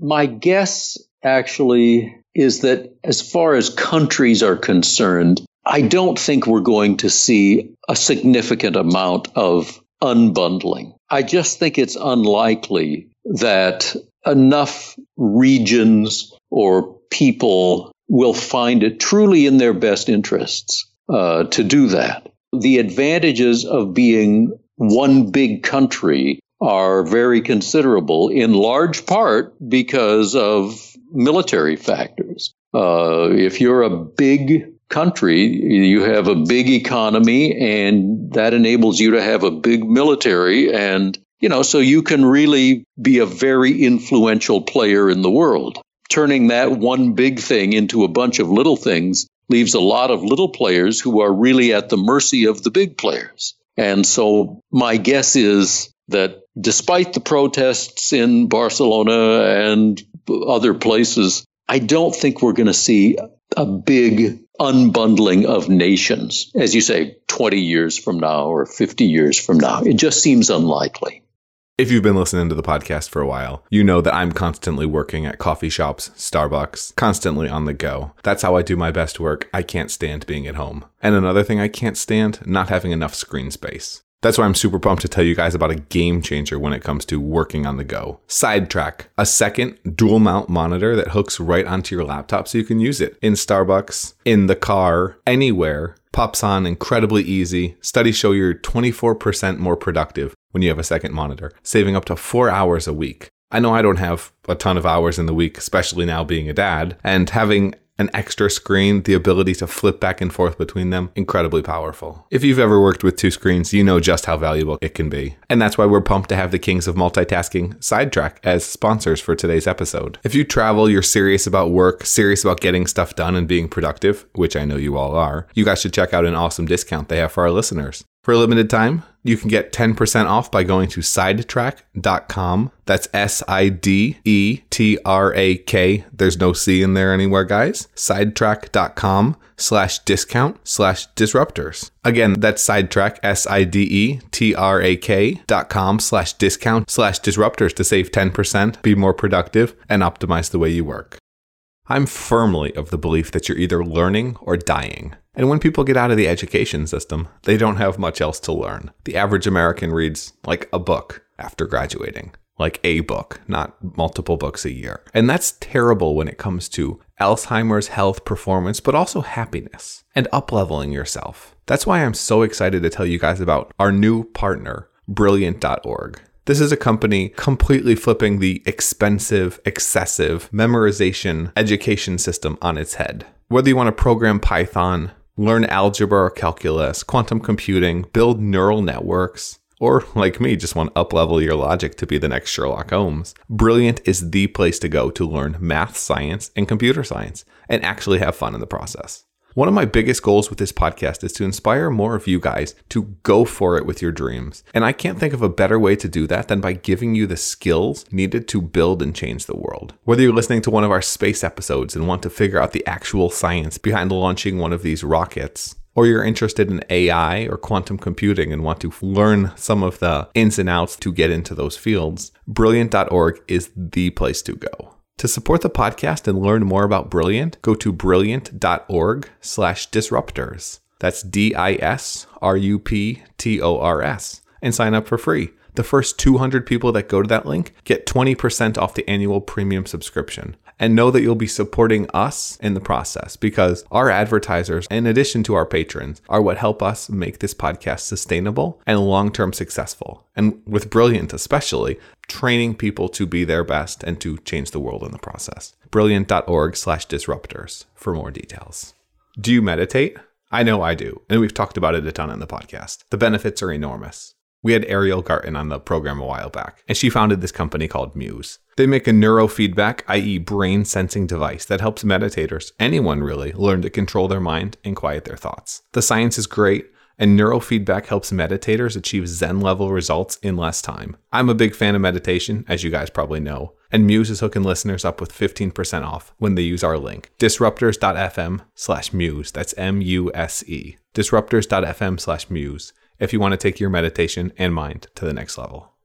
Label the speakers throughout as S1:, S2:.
S1: My guess actually is that as far as countries are concerned, I don't think we're going to see a significant amount of unbundling. I just think it's unlikely that enough regions or people will find it truly in their best interests uh, to do that. The advantages of being one big country are very considerable in large part because of military factors. Uh, if you're a big country, you have a big economy and that enables you to have a big military and you know, so you can really be a very influential player in the world. Turning that one big thing into a bunch of little things leaves a lot of little players who are really at the mercy of the big players. And so my guess is that despite the protests in Barcelona and other places, I don't think we're going to see a big unbundling of nations, as you say, 20 years from now or 50 years from now. It just seems unlikely.
S2: If you've been listening to the podcast for a while, you know that I'm constantly working at coffee shops, Starbucks, constantly on the go. That's how I do my best work. I can't stand being at home. And another thing I can't stand, not having enough screen space. That's why I'm super pumped to tell you guys about a game changer when it comes to working on the go. Sidetrak, a second dual mount monitor that hooks right onto your laptop so you can use it in Starbucks, in the car, anywhere. Pops on incredibly easy. Studies show you're 24% more productive when you have a second monitor, saving up to four hours a week. I know I don't have a ton of hours in the week, especially now being a dad, and having an extra screen, the ability to flip back and forth between them, incredibly powerful. If you've ever worked with two screens, you know just how valuable it can be. And that's why we're pumped to have the kings of multitasking, Sidetrak, as sponsors for today's episode. If you travel, you're serious about work, serious about getting stuff done and being productive, which I know you all are, you guys should check out an awesome discount they have for our listeners. For a limited time, you can get 10% off by going to sidetrak.com. That's S I D E T R A K. There's no C in there anywhere, guys. Sidetrak.com slash discount slash disruptors. Again, that's sidetrak, S I D E T R A K dot com slash discount slash disruptors to save 10%, be more productive, and optimize the way you work. I'm firmly of the belief that you're either learning or dying. And when people get out of the education system, they don't have much else to learn. The average American reads like a book after graduating, like a book, not multiple books a year. And that's terrible when it comes to Alzheimer's health performance, but also happiness and upleveling yourself. That's why I'm so excited to tell you guys about our new partner, Brilliant.org. This is a company completely flipping the expensive, excessive memorization education system on its head. Whether you want to program Python, learn algebra or calculus, quantum computing, build neural networks, or like me, just want to uplevel your logic to be the next Sherlock Holmes. Brilliant is the place to go to learn math, science, and computer science and actually have fun in the process. One of my biggest goals with this podcast is to inspire more of you guys to go for it with your dreams. And I can't think of a better way to do that than by giving you the skills needed to build and change the world. Whether you're listening to one of our space episodes and want to figure out the actual science behind launching one of these rockets, or you're interested in AI or quantum computing and want to learn some of the ins and outs to get into those fields, brilliant.org is the place to go. To support the podcast and learn more about Brilliant, go to brilliant.org slash disruptors. That's D-I-S-R-U-P-T-O-R-S and sign up for free. The first 200 people that go to that link get 20% off the annual premium subscription. And know that you'll be supporting us in the process because our advertisers, in addition to our patrons, are what help us make this podcast sustainable and long term successful. And with Brilliant, especially, training people to be their best and to change the world in the process. Brilliant.org slash disruptors for more details. Do you meditate? I know I do, and we've talked about it a ton in the podcast. The benefits are enormous. We had Ariel Garten on the program a while back, and she founded this company called Muse. They make a neurofeedback, i.e., brain sensing device that helps meditators, anyone really, learn to control their mind and quiet their thoughts. The science is great, and neurofeedback helps meditators achieve Zen level results in less time. I'm a big fan of meditation, as you guys probably know, and Muse is hooking listeners up with 15% off when they use our link, disruptors.fm slash muse. That's M U S E. Disruptors.fm slash muse if you want to take your meditation and mind to the next level.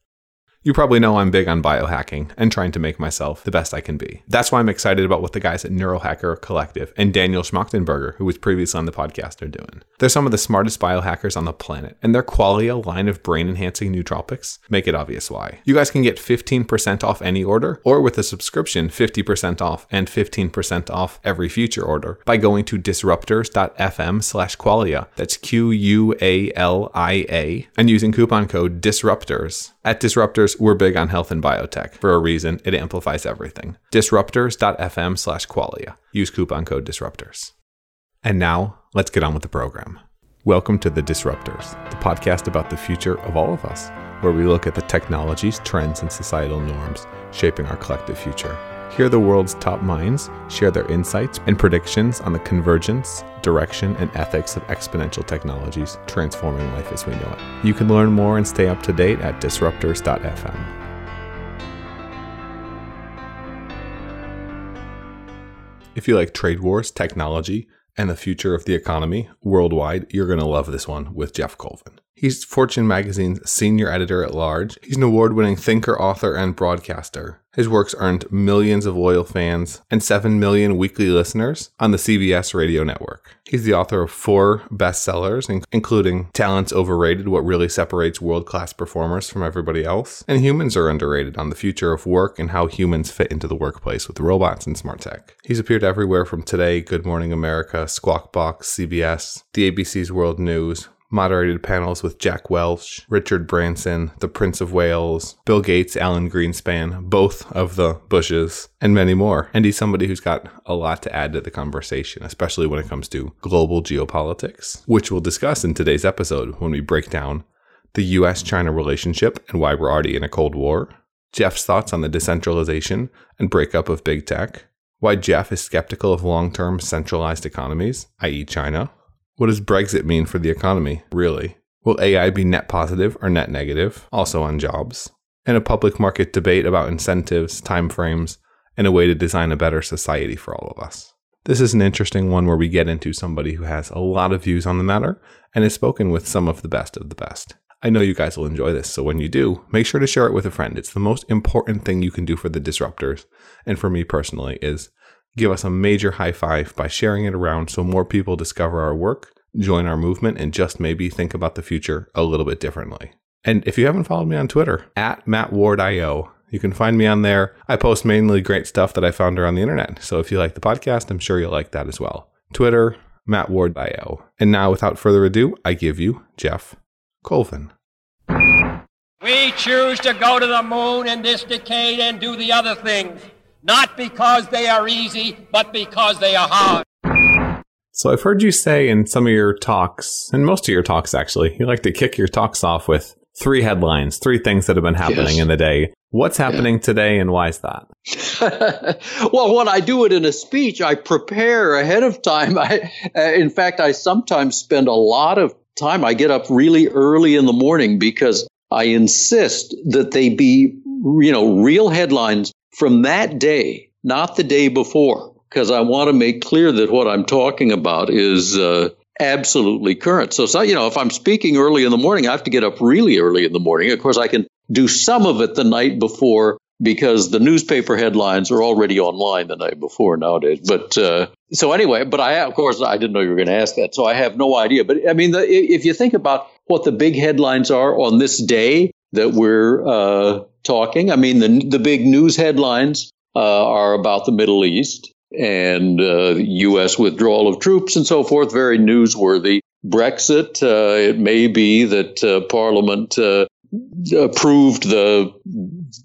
S2: You probably know I'm big on biohacking and trying to make myself the best I can be. That's why I'm excited about what the guys at Neurohacker Collective and Daniel Schmachtenberger, who was previously on the podcast, are doing. They're some of the smartest biohackers on the planet, and their Qualia line of brain enhancing nootropics make it obvious why. You guys can get 15% off any order, or with a subscription, 50% off and 15% off every future order by going to disruptors.fm slash qualia. That's Q U A L I A, and using coupon code DISRUPTORS. At Disruptors, we're big on health and biotech. For a reason, it amplifies everything. Disruptors.fm slash qualia. Use coupon code disruptors. And now, let's get on with the program. Welcome to The Disruptors, the podcast about the future of all of us, where we look at the technologies, trends, and societal norms shaping our collective future. Hear the world's top minds share their insights and predictions on the convergence, direction, and ethics of exponential technologies transforming life as we know it. You can learn more and stay up to date at disruptors.fm. If you like trade wars, technology, and the future of the economy worldwide, you're going to love this one with Geoff Colvin. He's Fortune magazine's senior editor at large. He's an award winning thinker, author, and broadcaster. His works earned millions of loyal fans and 7 million weekly listeners on the CBS radio network. He's the author of four bestsellers, including Talent's Overrated What Really Separates World Class Performers from Everybody Else, and Humans Are Underrated on the Future of Work and How Humans Fit into the Workplace with Robots and Smart Tech. He's appeared everywhere from Today, Good Morning America, Squawk Box, CBS, the ABC's World News, moderated panels with Jack Welch, Richard Branson, the Prince of Wales, Bill Gates, Alan Greenspan, both of the Bushes, and many more. And he's somebody who's got a lot to add to the conversation, especially when it comes to global geopolitics, which we'll discuss in today's episode when we break down the US China relationship and why we're already in a Cold War, Geoff's thoughts on the decentralization and breakup of big tech, why Geoff is skeptical of long term centralized economies, i.e., China, what does Brexit mean for the economy, really? Will AI be net positive or net negative, also on jobs? And a public market debate about incentives, timeframes, and a way to design a better society for all of us. This is an interesting one where we get into somebody who has a lot of views on the matter and has spoken with some of the best of the best. I know you guys will enjoy this, so when you do, make sure to share it with a friend. It's the most important thing you can do for the disruptors, and for me personally, is give us a major high five by sharing it around so more people discover our work, join our movement, and just maybe think about the future a little bit differently. And if you haven't followed me on Twitter, at MattWardIO, you can find me on there. I post mainly great stuff that I found around the internet. So if you like the podcast, I'm sure you'll like that as well. Twitter, MattWardIO. And now, without further ado, I give you Geoff Colvin.
S3: We choose to go to the moon in this decade and do the other things not because they are easy, but because they are hard.
S2: So I've heard you say in some of your talks, and most of your talks actually, you like to kick your talks off with three headlines, three things that have been happening yes. in the day. What's happening yeah. today and why is that?
S1: well, when I do it in a speech, I prepare ahead of time. I, uh, in fact, I sometimes spend a lot of time. I get up really early in the morning because I insist that they be, you know, real headlines from that day, not the day before, because I want to make clear that what I'm talking about is uh, absolutely current. So, so, you know, if I'm speaking early in the morning, I have to get up really early in the morning. Of course, I can do some of it the night before because the newspaper headlines are already online the night before nowadays. But uh, so anyway, but I of course I didn't know you were going to ask that, so I have no idea. But I mean, the, if you think about what the big headlines are on this day that we're uh, talking. I mean, the, the big news headlines uh, are about the Middle East and uh, U.S. withdrawal of troops and so forth, very newsworthy. Brexit, uh, it may be that uh, Parliament uh, approved the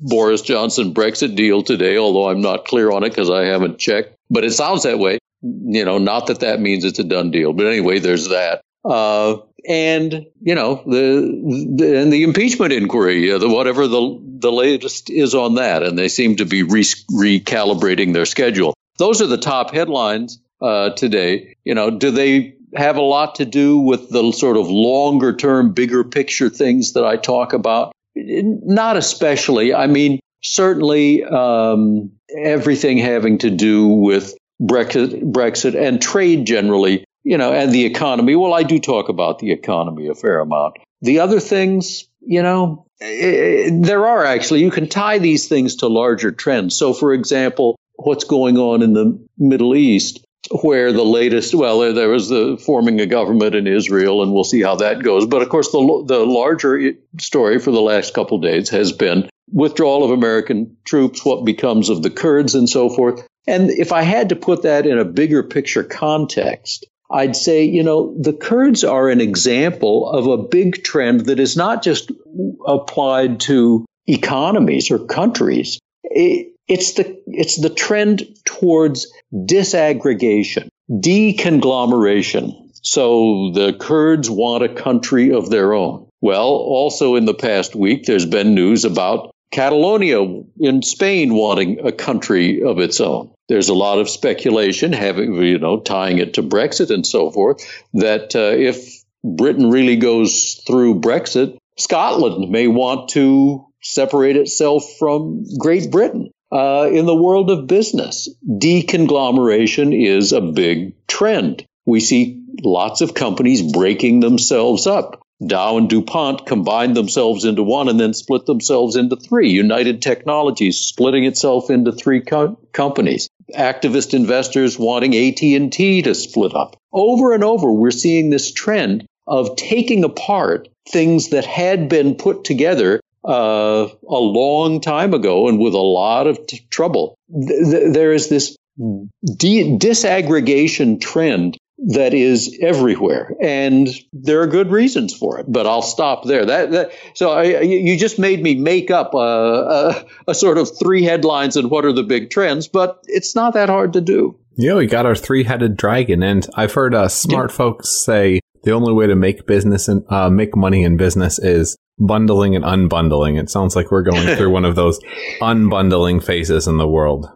S1: Boris Johnson Brexit deal today, although I'm not clear on it because I haven't checked. But it sounds that way. You know, not that that means it's a done deal. But anyway, there's that. Uh, and you know the, the, and the impeachment inquiry, uh, the whatever the the latest is on that, and they seem to be re- recalibrating their schedule. Those are the top headlines uh, today. You know, do they have a lot to do with the sort of longer term, bigger picture things that I talk about? Not especially. I mean, certainly um, everything having to do with Brexit, Brexit and trade generally you know, and the economy. Well, I do talk about the economy a fair amount. The other things, you know, eh, eh, there are actually, you can tie these things to larger trends. So, for example, what's going on in the Middle East, where the latest, well, there, there was the forming a government in Israel, and we'll see how that goes. But of course, the, the larger story for the last couple days has been withdrawal of American troops, what becomes of the Kurds, and so forth. And if I had to put that in a bigger picture context, I'd say, you know, the Kurds are an example of a big trend that is not just applied to economies or countries. it's the it's the trend towards disaggregation, deconglomeration. So the Kurds want a country of their own. Well, also in the past week, there's been news about Catalonia in Spain wanting a country of its own. There's a lot of speculation, having you know, tying it to Brexit and so forth, that uh, if Britain really goes through Brexit, Scotland may want to separate itself from Great Britain. Uh, in the world of business, deconglomeration is a big trend. We see lots of companies breaking themselves up. Dow and DuPont combined themselves into one and then split themselves into three. United Technologies splitting itself into three co- companies. Activist investors wanting AT&T to split up. Over and over, we're seeing this trend of taking apart things that had been put together uh, a long time ago and with a lot of t- trouble. Th- there is this de- disaggregation trend that is everywhere, and there are good reasons for it. But I'll stop there. That, that so I, you just made me make up a, a, a sort of three headlines and what are the big trends, but it's not that hard to do.
S2: Yeah, we got our three-headed dragon, and I've heard uh, smart yeah. folks say the only way to make business and uh, make money in business is bundling and unbundling. It sounds like we're going through one of those unbundling phases in the world.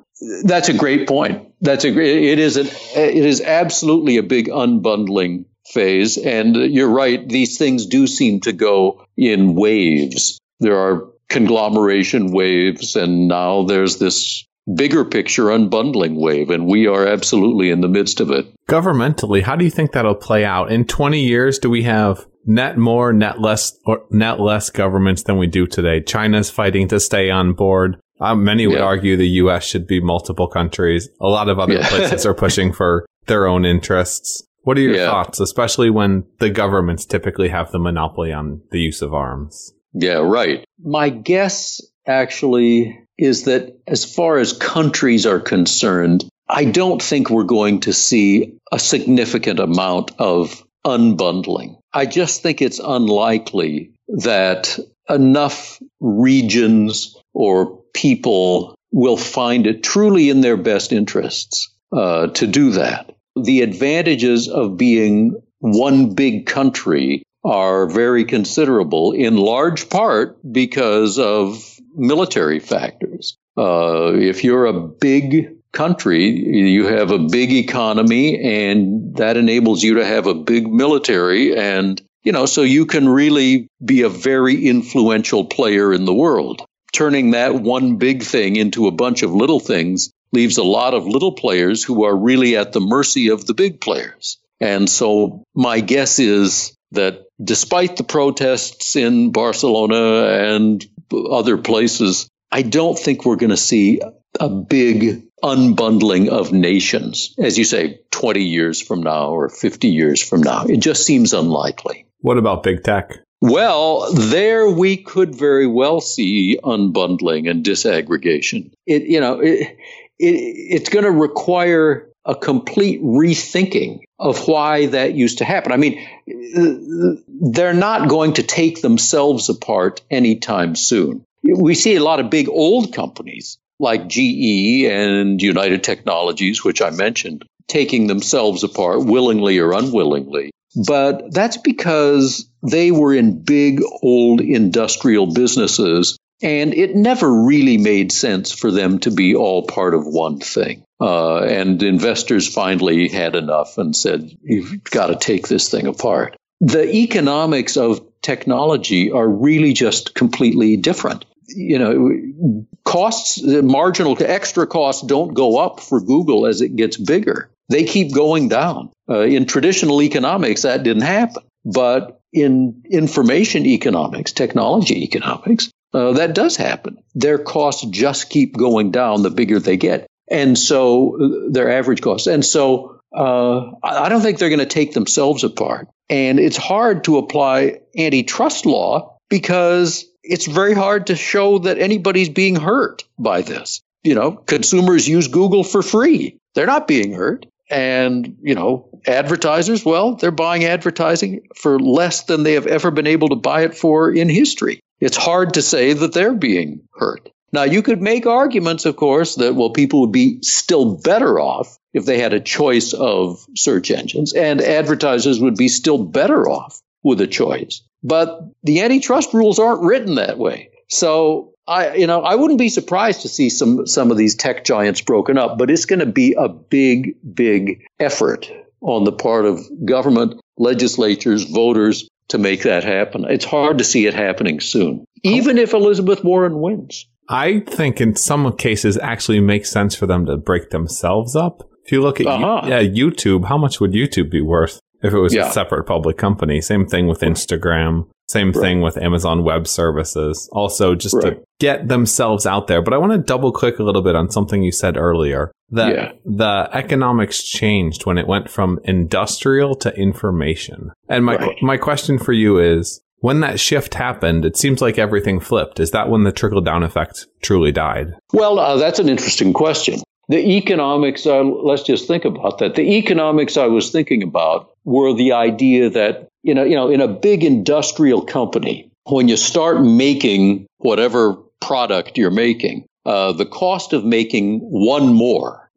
S1: That's a great point. That's a. It is an. It is absolutely a big unbundling phase, and you're right. These things do seem to go in waves. There are conglomeration waves, and now there's this bigger picture unbundling wave, and we are absolutely in the midst of it.
S2: Governmentally, how do you think that'll play out in 20 years? Do we have net more, net less, or net less governments than we do today? China's fighting to stay on board. Uh, many would yeah. argue the U.S. should be multiple countries. A lot of other yeah. places are pushing for their own interests. What are your yeah. thoughts, especially when the governments typically have the monopoly on the use of arms?
S1: Yeah, right. My guess actually is that as far as countries are concerned, I don't think we're going to see a significant amount of unbundling. I just think it's unlikely that enough regions or people will find it truly in their best interests uh, to do that. The advantages of being one big country are very considerable, in large part because of military factors. Uh, if you're a big country, you have a big economy, and that enables you to have a big military, and you know, so you can really be a very influential player in the world turning that one big thing into a bunch of little things leaves a lot of little players who are really at the mercy of the big players. And so my guess is that despite the protests in Barcelona and other places, I don't think we're going to see a big unbundling of nations, as you say, 20 years from now or 50 years from now. It just seems unlikely.
S2: What about big tech?
S1: Well, there we could very well see unbundling and disaggregation. It, you know, it, it, it's going to require a complete rethinking of why that used to happen. I mean, they're not going to take themselves apart anytime soon. We see a lot of big old companies like GE and United Technologies, which I mentioned, taking themselves apart willingly or unwillingly. But that's because they were in big old industrial businesses and it never really made sense for them to be all part of one thing. Uh, and investors finally had enough and said, you've got to take this thing apart. The economics of technology are really just completely different. You know, costs, marginal to extra costs don't go up for Google as it gets bigger. They keep going down. Uh, in traditional economics, that didn't happen. But in information economics, technology economics, uh, that does happen. Their costs just keep going down the bigger they get. And so uh, their average costs. And so uh, I don't think they're going to take themselves apart. And it's hard to apply antitrust law because it's very hard to show that anybody's being hurt by this. You know, consumers use Google for free. They're not being hurt. And, you know, advertisers, well, they're buying advertising for less than they have ever been able to buy it for in history. It's hard to say that they're being hurt. Now, you could make arguments, of course, that, well, people would be still better off if they had a choice of search engines, and advertisers would be still better off with a choice. But the antitrust rules aren't written that way. So I, you know, I wouldn't be surprised to see some some of these tech giants broken up, but it's going to be a big, big effort on the part of government, legislatures, voters to make that happen. It's hard to see it happening soon, even if Elizabeth Warren wins.
S2: I think in some cases actually makes sense for them to break themselves up. If you look at uh-huh. yeah, YouTube, how much would YouTube be worth if it was yeah. a separate public company? Same thing with Instagram. Same right. thing with Amazon Web Services. Also, just right. to get themselves out there. But I want to double click a little bit on something you said earlier that yeah. the economics changed when it went from industrial to information. And my right. my question for you is when that shift happened, it seems like everything flipped. Is that when the trickle down effect truly died?
S1: Well, uh, that's an interesting question. The economics, uh, let's just think about that. The economics I was thinking about were the idea that you know, you know, in a big industrial company, when you start making whatever product you're making, uh, the cost of making one more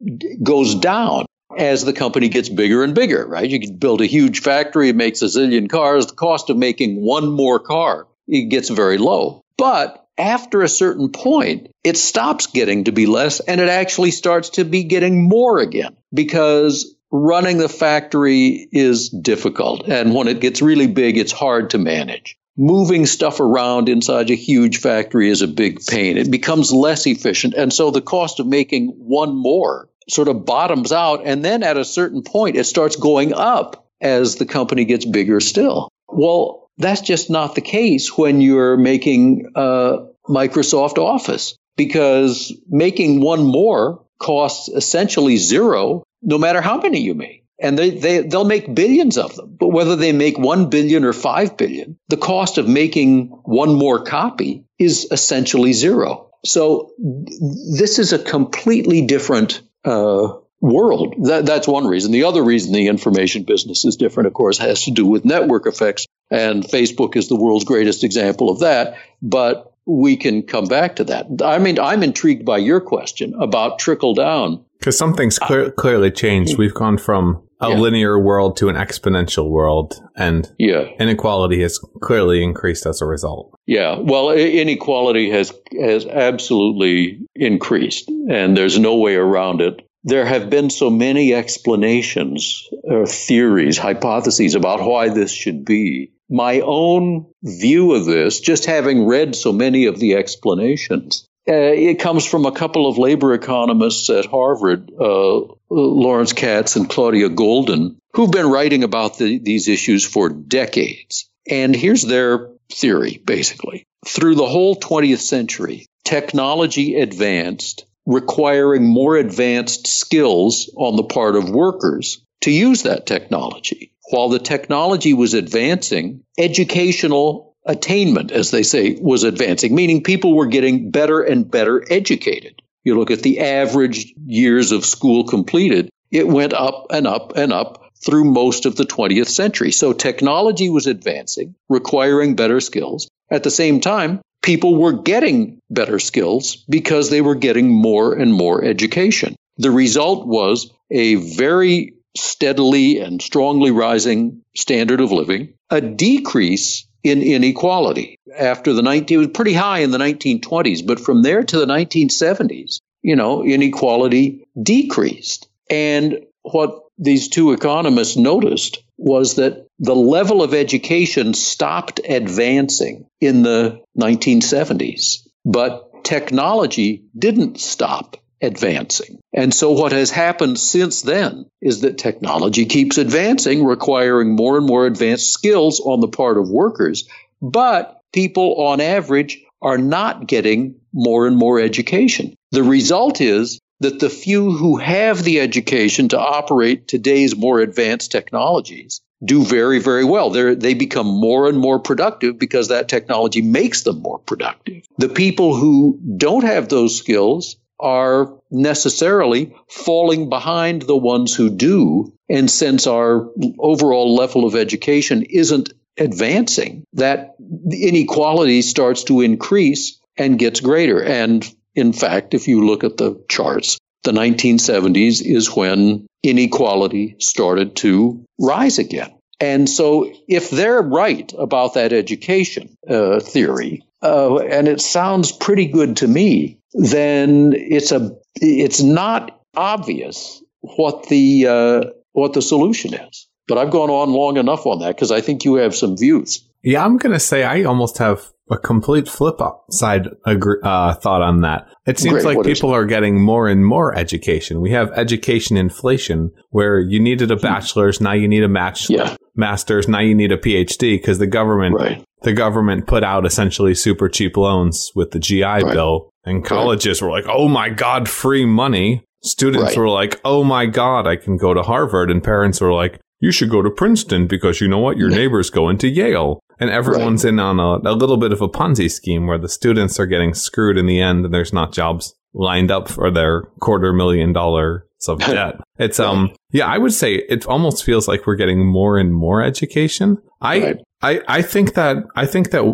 S1: goes down as the company gets bigger and bigger, right? You can build a huge factory, it makes a zillion cars. The cost of making one more car, it gets very low. But after a certain point, it stops getting to be less and it actually starts to be getting more again because running the factory is difficult. And when it gets really big, it's hard to manage. Moving stuff around inside a huge factory is a big pain. It becomes less efficient. And so the cost of making one more sort of bottoms out. And then at a certain point, it starts going up as the company gets bigger still. Well, that's just not the case when you're making uh, Microsoft Office because making one more costs essentially zero no matter how many you make. And they, they, they'll make billions of them. But whether they make 1 billion or 5 billion, the cost of making one more copy is essentially zero. So this is a completely different uh, world. That, that's one reason. The other reason the information business is different, of course, has to do with network effects. And Facebook is the world's greatest example of that. But we can come back to that. I mean, I'm intrigued by your question about trickle down.
S2: Because something's clear, uh, clearly changed. Hmm. We've gone from a yeah. linear world to an exponential world, and yeah. inequality has clearly increased as a result.
S1: Yeah, well, inequality has has absolutely increased, and there's no way around it. There have been so many explanations, or theories, hypotheses about why this should be my own view of this, just having read so many of the explanations, uh, it comes from a couple of labor economists at Harvard, uh, Lawrence Katz and Claudia Goldin, who've been writing about the, these issues for decades. And here's their theory, basically. Through the whole 20th century, technology advanced, requiring more advanced skills on the part of workers to use that technology while the technology was advancing, educational attainment, as they say, was advancing, meaning people were getting better and better educated. You look at the average years of school completed, it went up and up and up through most of the 20th century. So technology was advancing, requiring better skills. At the same time, people were getting better skills because they were getting more and more education. The result was a very steadily and strongly rising standard of living, a decrease in inequality. After the 19, it was pretty high in the 1920s, but from there to the 1970s, you know, inequality decreased. And what these two economists noticed was that the level of education stopped advancing in the 1970s, but technology didn't stop advancing. And so what has happened since then is that technology keeps advancing, requiring more and more advanced skills on the part of workers. But people on average are not getting more and more education. The result is that the few who have the education to operate today's more advanced technologies do very, very well. They're, they become more and more productive because that technology makes them more productive. The people who don't have those skills are necessarily falling behind the ones who do. And since our overall level of education isn't advancing, that inequality starts to increase and gets greater. And in fact, if you look at the charts, the 1970s is when inequality started to rise again. And so, if they're right about that education uh, theory, uh, and it sounds pretty good to me, then it's a it's not obvious what the uh, what the solution is. But I've gone on long enough on that because I think you have some views.
S2: Yeah, I'm going to say I almost have a complete flip side uh, thought on that. It seems Great. like what people are getting more and more education. We have education inflation where you needed a hmm. bachelor's, now you need a match yeah. master's, now you need a PhD because the government right. the government put out essentially super cheap loans with the GI right. Bill and colleges right. were like, "Oh my god, free money." Students were like, "Oh my god, I can go to Harvard." And parents were like, "You should go to Princeton because you know what? Your neighbor's going to Yale." And everyone's right. in on a, a little bit of a Ponzi scheme where the students are getting screwed in the end and there's not jobs lined up for their quarter million dollars of debt. It's um yeah, I would say it almost feels like we're getting more and more education. I right. I I think that I think that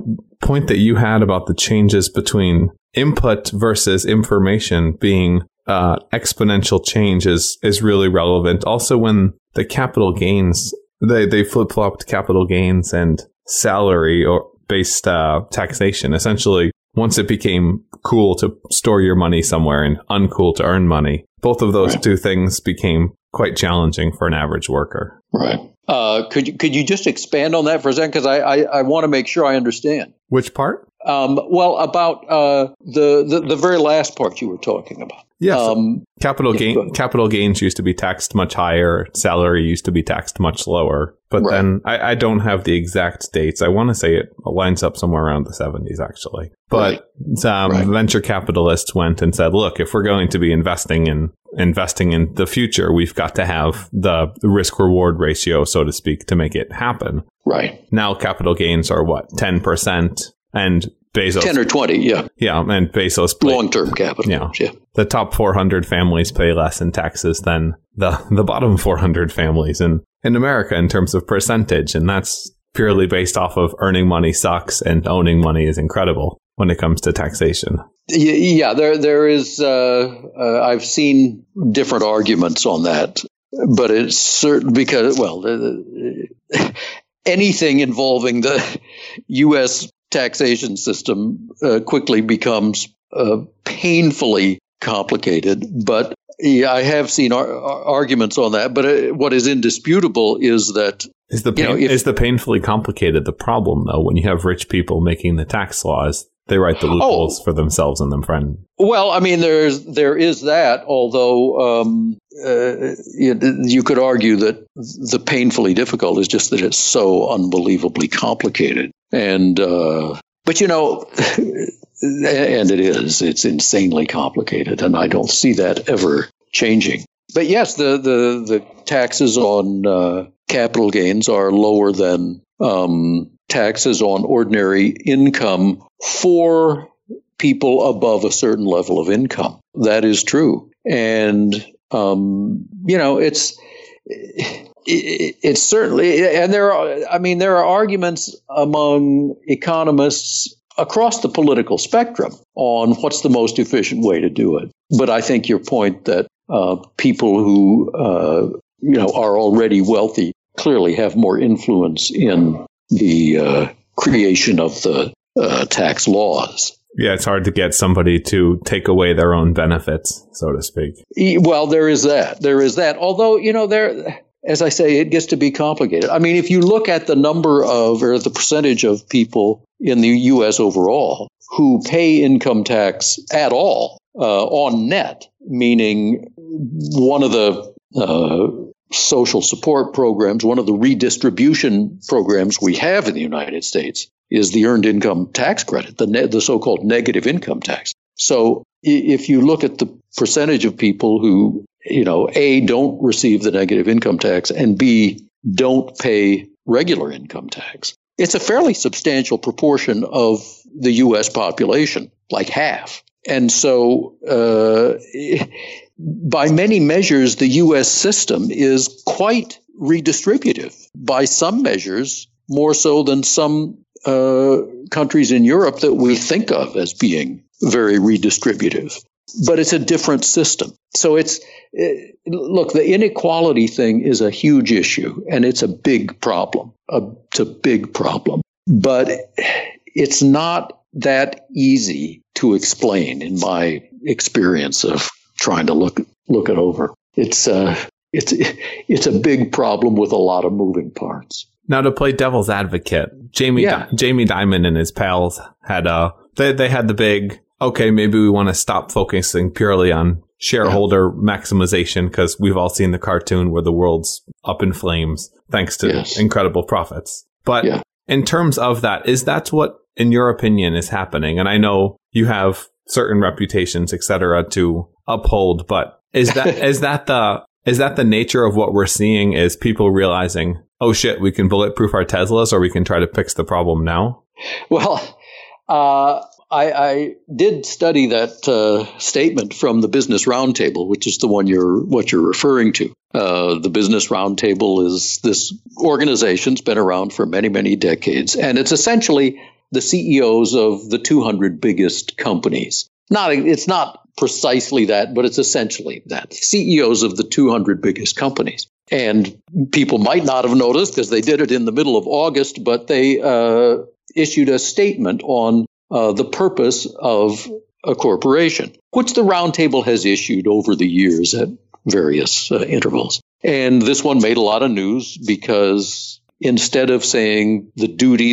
S2: point that you had about the changes between input versus information being uh, exponential change is is really relevant. Also, when the capital gains they they flip flopped capital gains and salary or based uh, taxation. Essentially, once it became cool to store your money somewhere and uncool to earn money, both of those right. two things became quite challenging for an average worker.
S1: Right. Uh, could you could you just expand on that for a second? Because I, I, I want to make sure I understand.
S2: Which part?
S1: Um, well, about uh, the, the the very last part you were talking about.
S2: Yes. Um, capital gain capital gains used to be taxed much higher. Salary used to be taxed much lower. But right. then I, I, don't have the exact dates. I want to say it lines up somewhere around the 70s, actually. But right. Um, right. venture capitalists went and said, "Look, if we're going to be investing in investing in the future, we've got to have the risk reward ratio, so to speak, to make it happen."
S1: Right
S2: now, capital gains are what ten percent, and Bezos.
S1: 10 or 20, yeah.
S2: Yeah, and Bezos.
S1: Long term capital.
S2: Yeah. yeah. The top 400 families pay less in taxes than the, the bottom 400 families in, in America in terms of percentage. And that's purely based off of earning money sucks and owning money is incredible when it comes to taxation.
S1: Yeah, there there is. Uh, uh, I've seen different arguments on that, but it's certain because well, anything involving the U.S taxation system uh, quickly becomes uh, painfully complicated. But yeah, I have seen ar- arguments on that. But uh, what is indisputable is that
S2: is the pain, you know, if, is the painfully complicated the problem though? When you have rich people making the tax laws, they write the loopholes oh, for themselves and their friend.
S1: Well, I mean, there's there is that. Although um, uh, you, you, could argue that the painfully difficult is just that it's so unbelievably complicated. And uh, but you know, and it is. It's insanely complicated, and I don't see that ever changing. But yes, the the the taxes on uh, capital gains are lower than um, taxes on ordinary income for people above a certain level of income. That is true, and um, you know, it's it's certainly, and there are, I mean, there are arguments among economists across the political spectrum on what's the most efficient way to do it. But I think your point that uh, people who, uh, you know, are already wealthy clearly have more influence in the uh, creation of the uh, tax laws.
S2: Yeah, it's hard to get somebody to take away their own benefits, so to speak.
S1: Well, there is that. There is that. Although, you know, there as I say, it gets to be complicated. I mean, if you look at the number of or the percentage of people in the U.S. overall who pay income tax at all, uh, on net, meaning one of the uh, social support programs, one of the redistribution programs we have in the United States is the earned income tax credit, the, ne- the so-called negative income tax. So if you look at the percentage of people who, you know, A, don't receive the negative income tax and B, don't pay regular income tax, it's a fairly substantial proportion of the U.S. population, like half. And so, uh, by many measures, the U.S. system is quite redistributive. By some measures, more so than some uh, countries in Europe that we think of as being very redistributive. But it's a different system. So it's, it, look, the inequality thing is a huge issue and it's a big problem. A, it's a big problem. But it's not that easy to explain in my experience of trying to look look it over. It's uh, it's it's a big problem with a lot of moving parts.
S2: Now to play devil's advocate, Jamie yeah. Jamie Dimon and his pals had uh they they had the big okay maybe we want to stop focusing purely on shareholder yeah. maximization because we've all seen the cartoon where the world's up in flames thanks to yes. incredible profits. But yeah. in terms of that, is that what in your opinion is happening? And I know you have certain reputations, etc., to uphold. But is that is that the is that the nature of what we're seeing? Is people realizing, oh shit, we can bulletproof our Teslas, or we can try to fix the problem now?
S1: Well, uh, I, I, did study that uh, statement from the Business Roundtable, which is the one you're what you're referring to. Uh, the Business Roundtable is this organization's been around for many many decades, and it's essentially the CEOs of the 200 biggest companies. Not it's not precisely that, but it's essentially that. CEOs of the 200 biggest companies. And people might not have noticed because they did it in the middle of August, but they uh, issued a statement on uh, the purpose of a corporation, which the roundtable has issued over the years at various uh, intervals. And this one made a lot of news because instead of saying the duty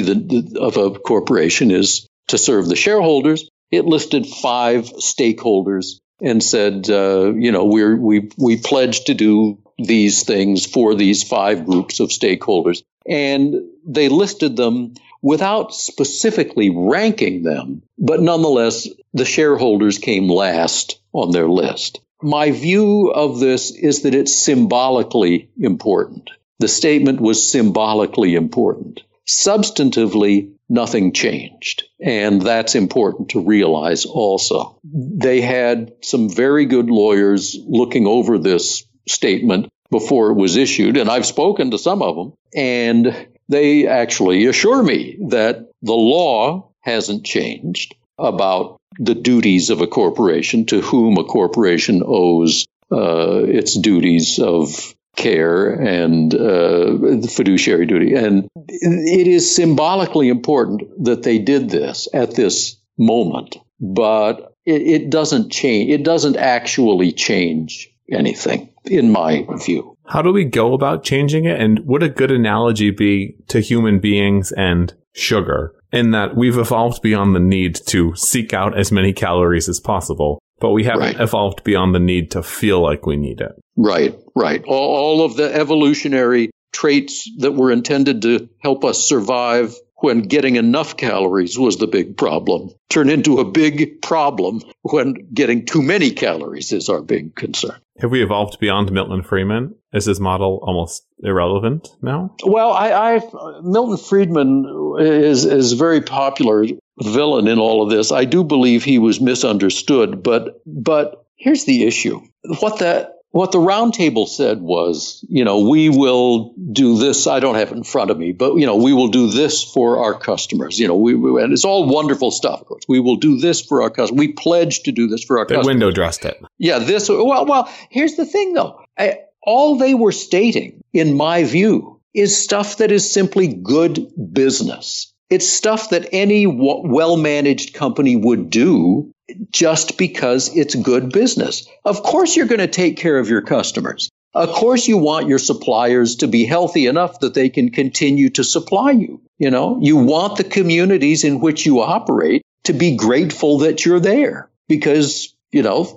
S1: of a corporation is to serve the shareholders, it listed five stakeholders and said, uh, you know, we're, we we pledge to do these things for these five groups of stakeholders, and they listed them without specifically ranking them, but nonetheless, the shareholders came last on their list. My view of this is that it's symbolically important. The statement was symbolically important. Substantively, nothing changed. And that's important to realize also. They had some very good lawyers looking over this statement before it was issued, and I've spoken to some of them, and they actually assure me that the law hasn't changed about the duties of a corporation to whom a corporation owes uh, its duties of care and uh, fiduciary duty. And it is symbolically important that they did this at this moment, but it, it doesn't change. It doesn't actually change anything, in my view.
S2: How do we go about changing it? And would a good analogy be to human beings and sugar? In that we've evolved beyond the need to seek out as many calories as possible but we haven't right. evolved beyond the need to feel like we need it.
S1: Right, right. All, all, of the evolutionary traits that were intended to help us survive when getting enough calories was the big problem turn into a big problem when getting too many calories is our big concern.
S2: Have we evolved beyond Milton Friedman? Is his model almost irrelevant now?
S1: Well, I, I Milton Friedman is is very popular villain in all of this. I do believe he was misunderstood, but but here's the issue: what the what the roundtable said was, you know, we will do this. I don't have it in front of me, but you know, we will do this for our customers. You know, we, we and it's all wonderful stuff. Of course, we will do this for our customers. We pledge to do this for our customers.
S2: they
S1: customers.
S2: window dressed it.
S1: Yeah, this. Well, well. Here's the thing, though. I, all they were stating, in my view, is stuff that is simply good business. It's stuff that any well managed company would do just because it's good business. Of course, you're going to take care of your customers. Of course, you want your suppliers to be healthy enough that they can continue to supply you. You know, you want the communities in which you operate to be grateful that you're there because you know,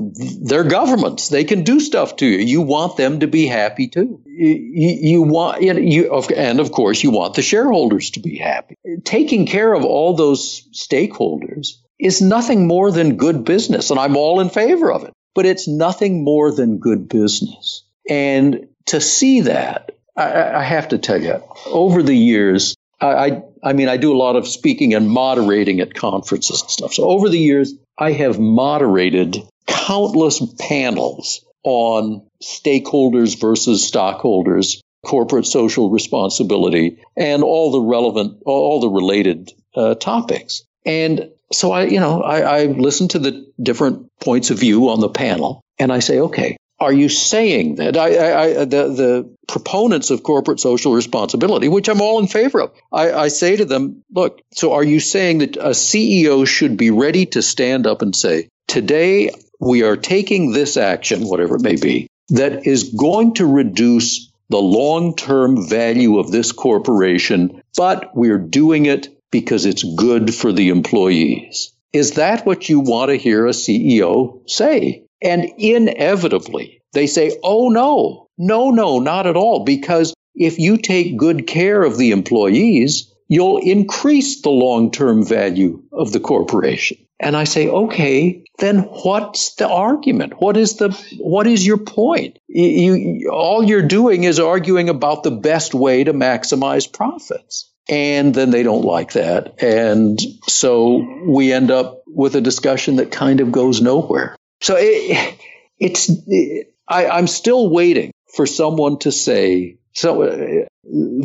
S1: they're governments. They can do stuff to you. You want them to be happy too. You, you want, you, and of course, you want the shareholders to be happy. Taking care of all those stakeholders is nothing more than good business, and I'm all in favor of it. But it's nothing more than good business. And to see that, I, I have to tell you, over the years, I, I, I mean, I do a lot of speaking and moderating at conferences and stuff. So over the years, I have moderated countless panels on stakeholders versus stockholders, corporate social responsibility, and all the relevant, all the related uh, topics. And so I, you know, I, I listen to the different points of view on the panel, and I say, okay, are you saying that? I, I, I, the, the proponents of corporate social responsibility, which I'm all in favor of, I, I say to them, look, so are you saying that a CEO should be ready to stand up and say, today we are taking this action, whatever it may be, that is going to reduce the long term value of this corporation, but we're doing it because it's good for the employees. Is that what you want to hear a CEO say? And inevitably, they say, oh no, no, no, not at all. Because if you take good care of the employees, you'll increase the long term value of the corporation. And I say, okay, then what's the argument? What is the what is your point? You, all you're doing is arguing about the best way to maximize profits. And then they don't like that. And so we end up with a discussion that kind of goes nowhere. So it, it's, it, I, I'm still waiting for someone to say so uh,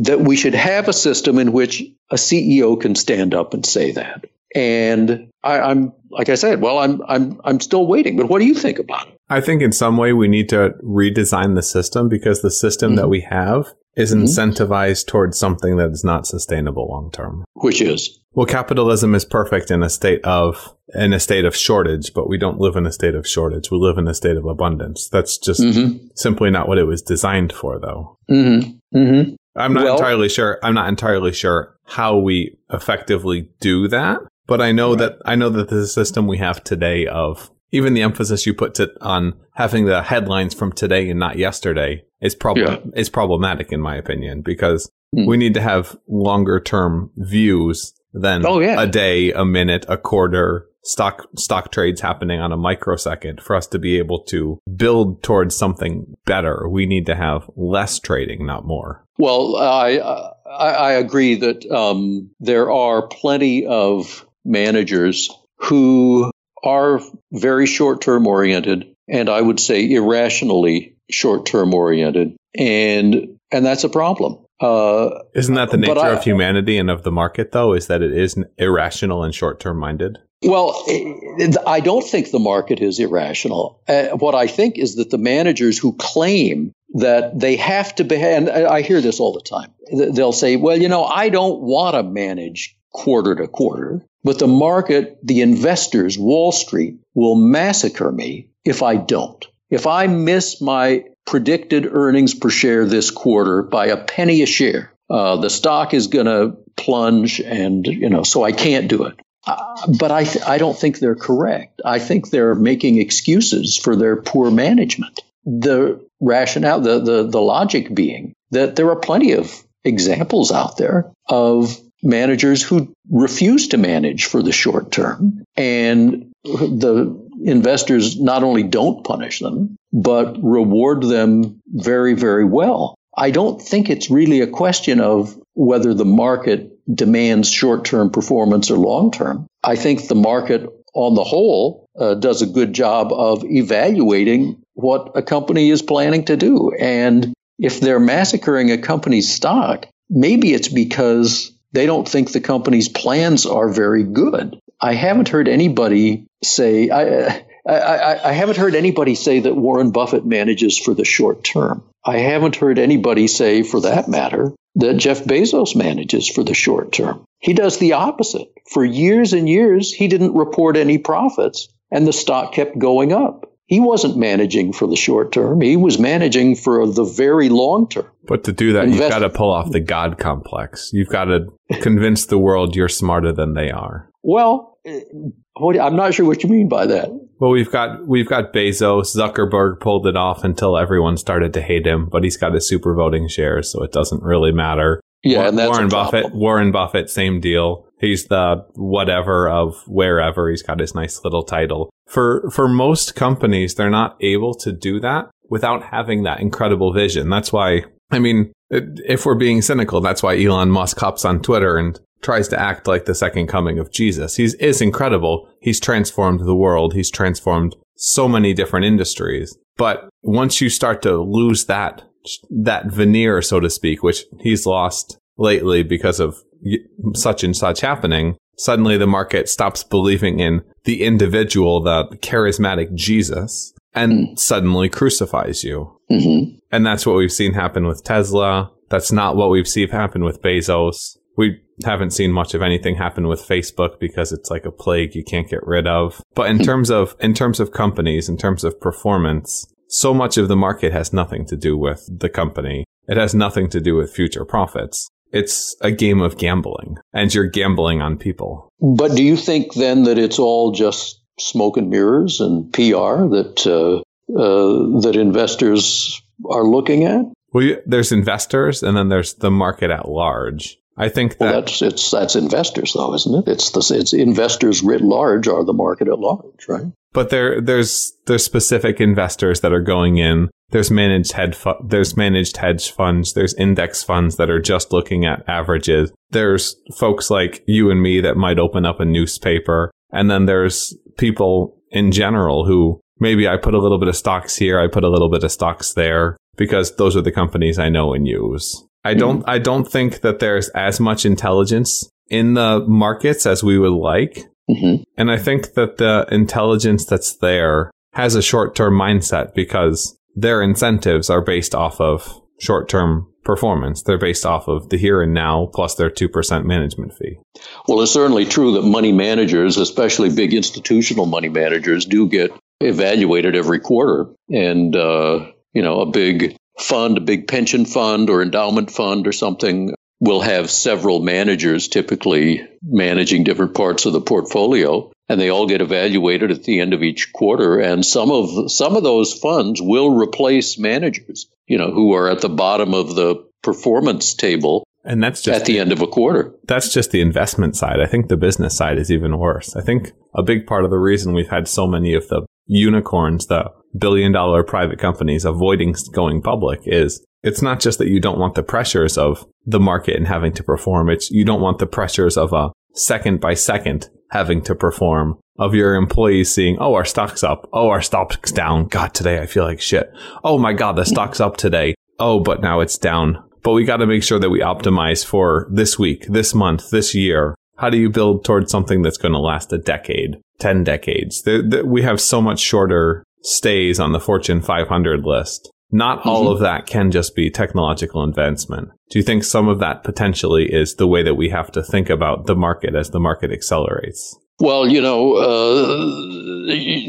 S1: that we should have a system in which a CEO can stand up and say that. And I, am like I said, well, I'm I'm I'm still waiting. But what do you think about it?
S2: I think in some way we need to redesign the system because the system mm-hmm. that we have is mm-hmm. incentivized towards something that is not sustainable long term.
S1: Which is
S2: well, capitalism is perfect in a state of in a state of shortage, but we don't live in a state of shortage. We live in a state of abundance. That's just mm-hmm. simply not what it was designed for, though.
S1: Mm-hmm. Mm-hmm.
S2: I'm not well, entirely sure. I'm not entirely sure how we effectively do that, but I know right. that I know that the system we have today of even the emphasis you put to, on having the headlines from today and not yesterday is problem yeah. is problematic in my opinion because mm. we need to have longer term views than oh, yeah. a day, a minute, a quarter, stock stock trades happening on a microsecond for us to be able to build towards something better we need to have less trading not more
S1: well i i, I agree that um, there are plenty of managers who are very short term oriented and i would say irrationally short term oriented and and that's a problem uh,
S2: Isn't that the nature I, of humanity and of the market, though? Is that it is irrational and short term minded?
S1: Well, I don't think the market is irrational. Uh, what I think is that the managers who claim that they have to be, and I hear this all the time, they'll say, well, you know, I don't want to manage quarter to quarter, but the market, the investors, Wall Street will massacre me if I don't. If I miss my predicted earnings per share this quarter by a penny a share. Uh, the stock is going to plunge, and you know, so I can't do it. Uh, but I, th- I don't think they're correct. I think they're making excuses for their poor management. The rationale, the, the, the logic being that there are plenty of examples out there of managers who refuse to manage for the short term. And the investors not only don't punish them, but reward them very, very well. I don't think it's really a question of whether the market demands short term performance or long term. I think the market on the whole uh, does a good job of evaluating what a company is planning to do. And if they're massacring a company's stock, maybe it's because they don't think the company's plans are very good. I haven't heard anybody say, I, I, I, haven't heard anybody say that Warren Buffett manages for the short term. I haven't heard anybody say, for that matter, that Jeff Bezos manages for the short term. He does the opposite. For years and years, he didn't report any profits, and the stock kept going up. He wasn't managing for the short term. He was managing for the very long term.
S2: But to do that, Invest- you've got to pull off the God complex. You've got to convince the world you're smarter than they are.
S1: Well, eh, I'm not sure what you mean by that.
S2: Well, we've got we've got Bezos. Zuckerberg pulled it off until everyone started to hate him, but he's got his super voting shares, so it doesn't really matter.
S1: Yeah,
S2: War-
S1: and that's
S2: Warren Buffett.
S1: problem.
S2: Warren Buffett, same deal. He's the whatever of wherever. He's got his nice little title. For for most companies, they're not able to do that without having that incredible vision. That's why. I mean, if we're being cynical, that's why Elon Musk hops on Twitter and tries to act like the second coming of Jesus. He's is incredible. He's transformed the world. He's transformed so many different industries. But once you start to lose that that veneer, so to speak, which he's lost lately because of such and such happening, suddenly the market stops believing in the individual, the charismatic Jesus, and suddenly crucifies you.
S1: hmm
S2: And that's what we've seen happen with Tesla. That's not what we've seen happen with Bezos. We haven't seen much of anything happen with Facebook because it's like a plague you can't get rid of. But in terms of in terms of companies, in terms of performance, so much of the market has nothing to do with the company. It has nothing to do with future profits. It's a game of gambling, and you're gambling on people.
S1: But do you think then that it's all just smoke and mirrors and PR that uh, uh, that investors are looking at?
S2: Well, there's investors, and then there's the market at large. I think
S1: Well,
S2: that
S1: that's it's that's investors though, isn't it? It's the it's investors writ large are the market at large, right?
S2: But there, there's there's specific investors that are going in. There's managed hedge fu- there's managed hedge funds. There's index funds that are just looking at averages. There's folks like you and me that might open up a newspaper, and then there's people in general who maybe I put a little bit of stocks here, I put a little bit of stocks there because those are the companies I know and use. I don't I don't think that there's as much intelligence in the markets as we would like.
S1: hmm
S2: And I think that the intelligence that's there has a short term mindset because their incentives are based off of short term performance. They're based off of the here and now plus their 2% management fee.
S1: Well, it's certainly true that money managers, especially big institutional money managers, do get evaluated every quarter, and uh, you know, a big fund, a big pension fund or endowment fund or something will have several managers typically managing different parts of the portfolio and they all get evaluated at the end of each quarter and some of some of those funds will replace managers you know who are at the bottom of the performance table
S2: And that's just
S1: at the end of a quarter
S2: that's just the investment side. I think the business side is even worse. I think a big part of the reason we've had so many of the unicorns, the billion dollar private companies avoiding going public is it's not just that you don't want the pressures of the market and having to perform. It's you don't want the pressures of a second by second having to perform of your employees seeing, oh, our stock's up. Oh, our stock's down. God, today I feel like shit. Oh my God, the stock's up today. Oh, but now it's down. But we got to make sure that we optimize for this week, this month, this year. How do you build towards something that's going to last a decade, 10 decades? There, there, we have so much shorter stays on the Fortune 500 list. Not all
S1: Mhm.
S2: of that can just be technological advancement. Do you think some of that potentially is the way that we have to think about the market as the market accelerates?
S1: Well, you know, uh,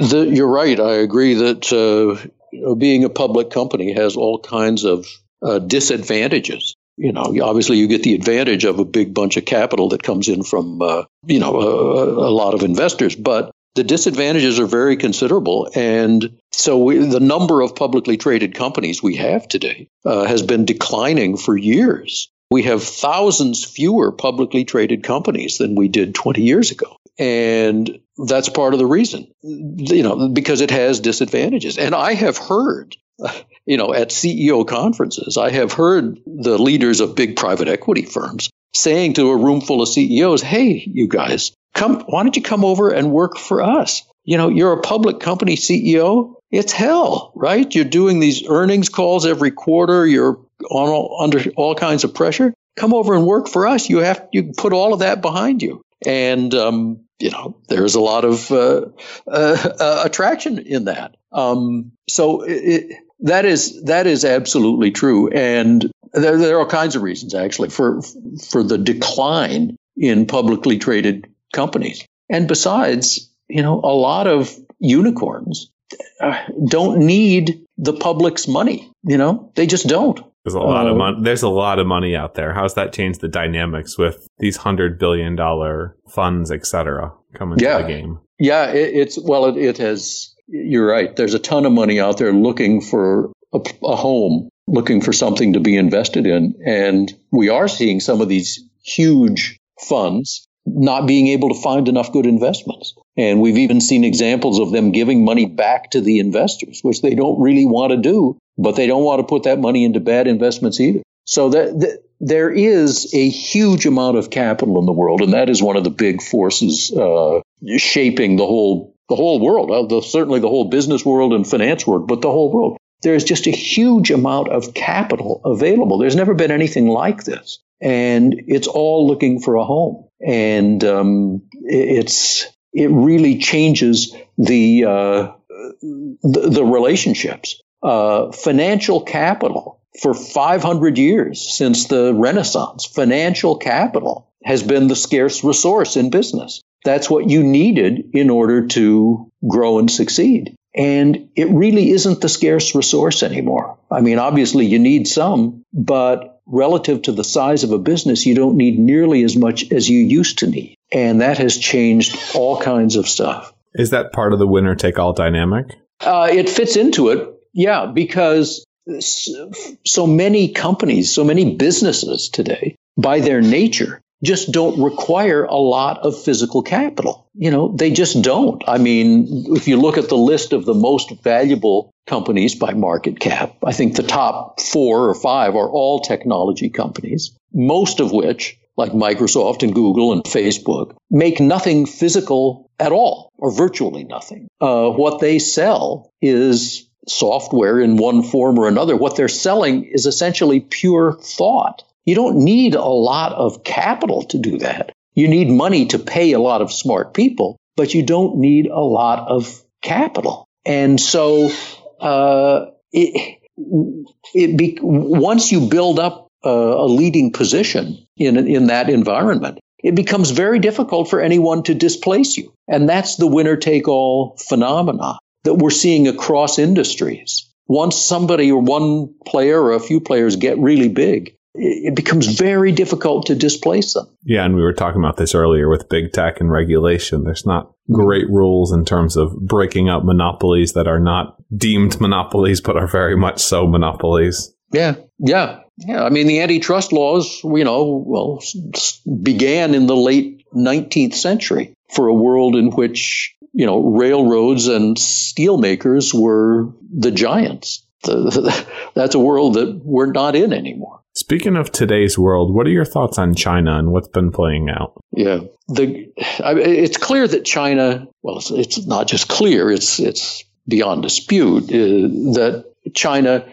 S1: the, you're right. I agree that uh, you know, being a public company has all kinds of uh, disadvantages. You know, obviously, you get the advantage of a big bunch of capital that comes in from, uh, you know, a, a lot of investors, but the disadvantages are very considerable. And so we, the number of publicly traded companies we have today uh, has been declining for years. We have thousands fewer publicly traded companies than we did 20 years ago. And that's part of the reason, you know, because it has disadvantages. And I have heard, you know, at CEO conferences, I have heard the leaders of big private equity firms saying to a room full of CEOs, hey, you guys, come, why don't you come over and work for us? You know, you're a public company CEO. It's hell, right? You're doing these earnings calls every quarter. You're on all, under all kinds of pressure. Come over and work for us. You have you put all of that behind you, and um, you know there's a lot of uh, uh, uh, attraction in that. Um, so it, that is that is absolutely true, and there, there are all kinds of reasons actually for for the decline in publicly traded companies. And besides, you know, a lot of unicorns uh, don't need the public's money. You know, they just don't.
S2: There's a lot uh, of money. There's a lot of money out there. How's that changed the dynamics with these hundred billion dollar funds, et cetera, coming yeah. to the game?
S1: Yeah, it, it's well, it, it, has. You're right. There's a ton of money out there looking for a, a home, looking for something to be invested in, and we are seeing some of these huge funds not being able to find enough good investments. And we've even seen examples of them giving money back to the investors, which they don't really want to do, but they don't want to put that money into bad investments either. So that, that there is a huge amount of capital in the world, and that is one of the big forces uh, shaping the whole the whole world. Uh, the, certainly the whole business world and finance world, but the whole world. There is just a huge amount of capital available. There's never been anything like this, and it's all looking for a home. And um, it's it really changes the uh, the, the, relationships. Uh, financial capital for 500 years since the Renaissance, financial capital has been the scarce resource in business. That's what you needed in order to grow and succeed. And it really isn't the scarce resource anymore. I mean, obviously you need some, but relative to the size of a business, you don't need nearly as much as you used to need. And that has changed all kinds of stuff.
S2: Is that part of the winner take all dynamic?
S1: Uh, it fits into it, yeah, because so many companies, so many businesses today, by their nature, just don't require a lot of physical capital. You know, they just don't. I mean, if you look at the list of the most valuable companies by market cap, I think the top four or five are all technology companies, most of which, like Microsoft and Google and Facebook, make nothing physical at all or virtually nothing. Uh, what they sell is software in one form or another. What they're selling is essentially pure thought. You don't need a lot of capital to do that. You need money to pay a lot of smart people, but you don't need a lot of capital. And so, uh, it, it be, once you build up a, a leading position in, in that environment, it becomes very difficult for anyone to displace you. And that's the winner take all phenomena that we're seeing across industries. Once somebody or one player or a few players get really big, it becomes very difficult to displace them.
S2: Yeah, and we were talking about this earlier with big tech and regulation. There's not great rules in terms of breaking up monopolies that are not deemed monopolies, but are very much so monopolies.
S1: Yeah, yeah, yeah. I mean, the antitrust laws, you know, well, began in the late 19th century for a world in which you know, railroads and steelmakers were the giants. that's a world that we're not in anymore.
S2: Speaking of today's world, what are your thoughts on China and what's been playing out?
S1: Yeah, the, I, it's clear that China. Well, it's, it's, not just clear; it's it's beyond dispute uh, that China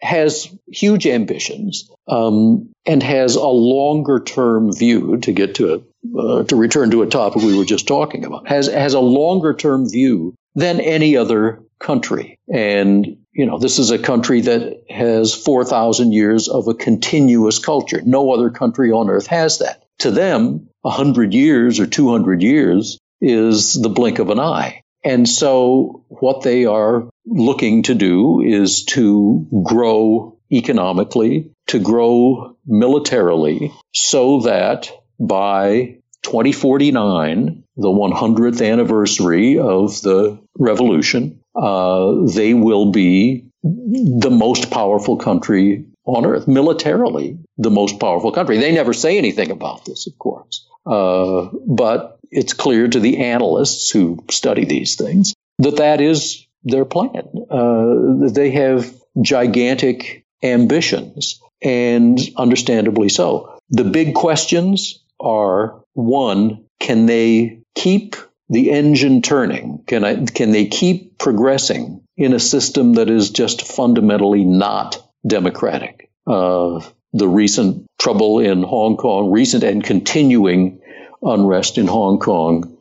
S1: has huge ambitions um, and has a longer term view to get to a, uh, to return to a topic we were just talking about has has a longer term view than any other country and you know this is a country that has 4000 years of a continuous culture. No other country on earth has that. To them 100 years or 200 years is the blink of an eye. And so what they are looking to do is to grow economically, to grow militarily, so that by 2049, the 100th anniversary of the revolution, uh, they will be the most powerful country on earth, militarily, the most powerful country. They never say anything about this, of course. Uh, but it's clear to the analysts who study these things that that is their plan. Uh, they have gigantic ambitions, and understandably so. The big questions are one, can they keep the engine turning? Can, I, can they keep progressing in a system that is just fundamentally not democratic? Uh, the recent trouble in Hong Kong, recent and continuing unrest in Hong Kong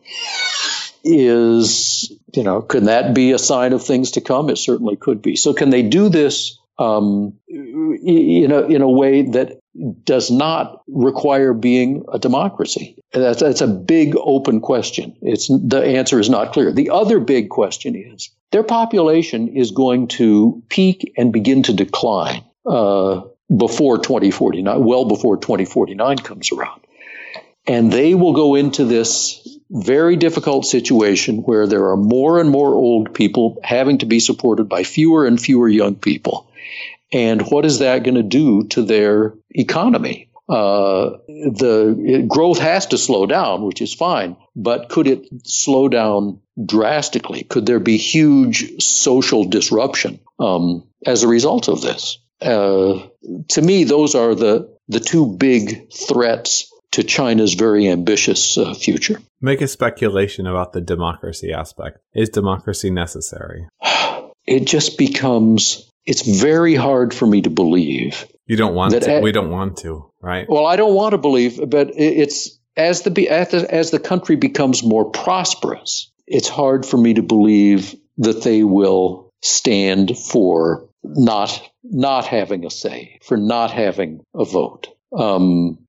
S1: is, you know, can that be a sign of things to come? It certainly could be. So, can they do this um, in, a, in a way that does not require being a democracy? That's, that's a big open question. It's, the answer is not clear. The other big question is their population is going to peak and begin to decline. Uh, before 2049, well before 2049 comes around. And they will go into this very difficult situation where there are more and more old people having to be supported by fewer and fewer young people. And what is that going to do to their economy? Uh, the growth has to slow down, which is fine, but could it slow down drastically? Could there be huge social disruption um, as a result of this? Uh, to me, those are the the two big threats to China's very ambitious uh, future.
S2: Make a speculation about the democracy aspect. Is democracy necessary?
S1: It just becomes it's very hard for me to believe.
S2: You don't want that to. we don't want to, right?
S1: Well, I don't want to believe, but it's as the as the country becomes more prosperous, it's hard for me to believe that they will stand for not not having a say, for not having a vote. Um,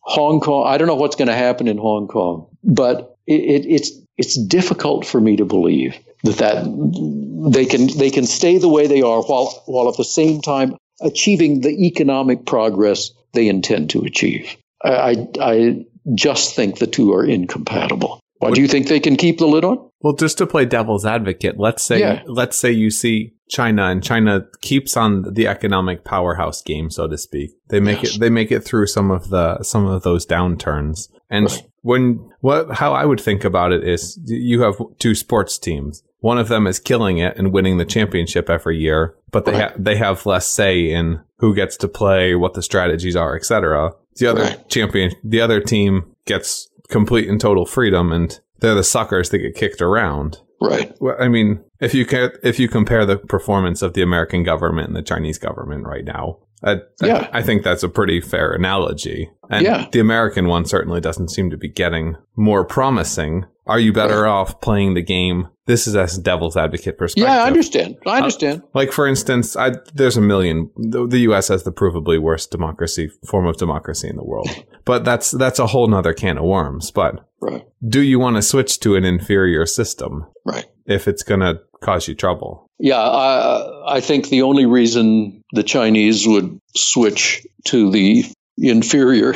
S1: Hong Kong. I don't know what's going to happen in Hong Kong, but it, it, it's it's difficult for me to believe that, that they can they can stay the way they are while while at the same time achieving the economic progress they intend to achieve. I I just think the two are incompatible. Why do you think they can keep the lid on?
S2: Well, just to play devil's advocate, let's say yeah. let's say you see China and China keeps on the economic powerhouse game, so to speak. They make yes. it they make it through some of the some of those downturns. And right. when what how I would think about it is you have two sports teams. One of them is killing it and winning the championship every year, but they right. ha- they have less say in who gets to play, what the strategies are, etc. The other right. champion, the other team gets complete and total freedom, and they're the suckers that get kicked around.
S1: Right.
S2: Well, I mean, if you if you compare the performance of the American government and the Chinese government right now, I, yeah. I, I think that's a pretty fair analogy. And yeah. the American one certainly doesn't seem to be getting more promising. Are you better right. off playing the game? This is as devil's advocate perspective.
S1: Yeah, I understand. I uh, understand. Uh,
S2: like for instance, I, there's a million. The, the, U.S. has the provably worst democracy form of democracy in the world, but that's that's a whole nother can of worms. But
S1: right.
S2: do you want to switch to an inferior system?
S1: Right.
S2: If it's going to cause you trouble.
S1: Yeah, I, I think the only reason the Chinese would switch to the inferior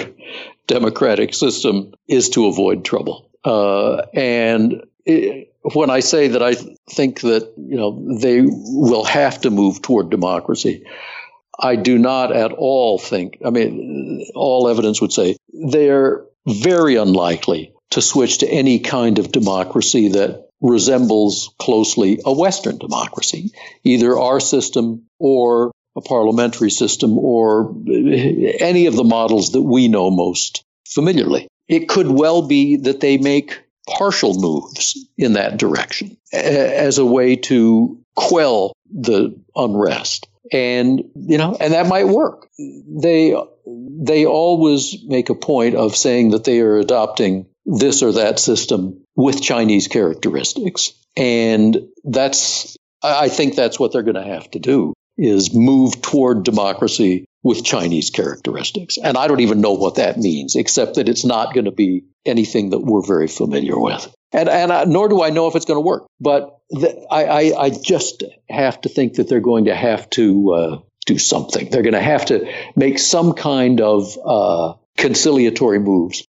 S1: democratic system is to avoid trouble. Uh, and it, when I say that I think that you know they will have to move toward democracy, I do not at all think. I mean, all evidence would say they're very unlikely to switch to any kind of democracy that resembles closely a Western democracy, either our system or a parliamentary system or any of the models that we know most familiarly. It could well be that they make partial moves in that direction as a way to quell the unrest. And, you know, and that might work. They, they always make a point of saying that they are adopting this or that system with Chinese characteristics. And that's, I think that's what they're going to have to do is move toward democracy with Chinese characteristics. And I don't even know what that means, except that it's not going to be anything that we're very familiar with. And, and I, nor do I know if it's going to work. But the, I, I, I, just have to think that they're going to have to uh, do something. They're going to have to make some kind of uh, conciliatory moves,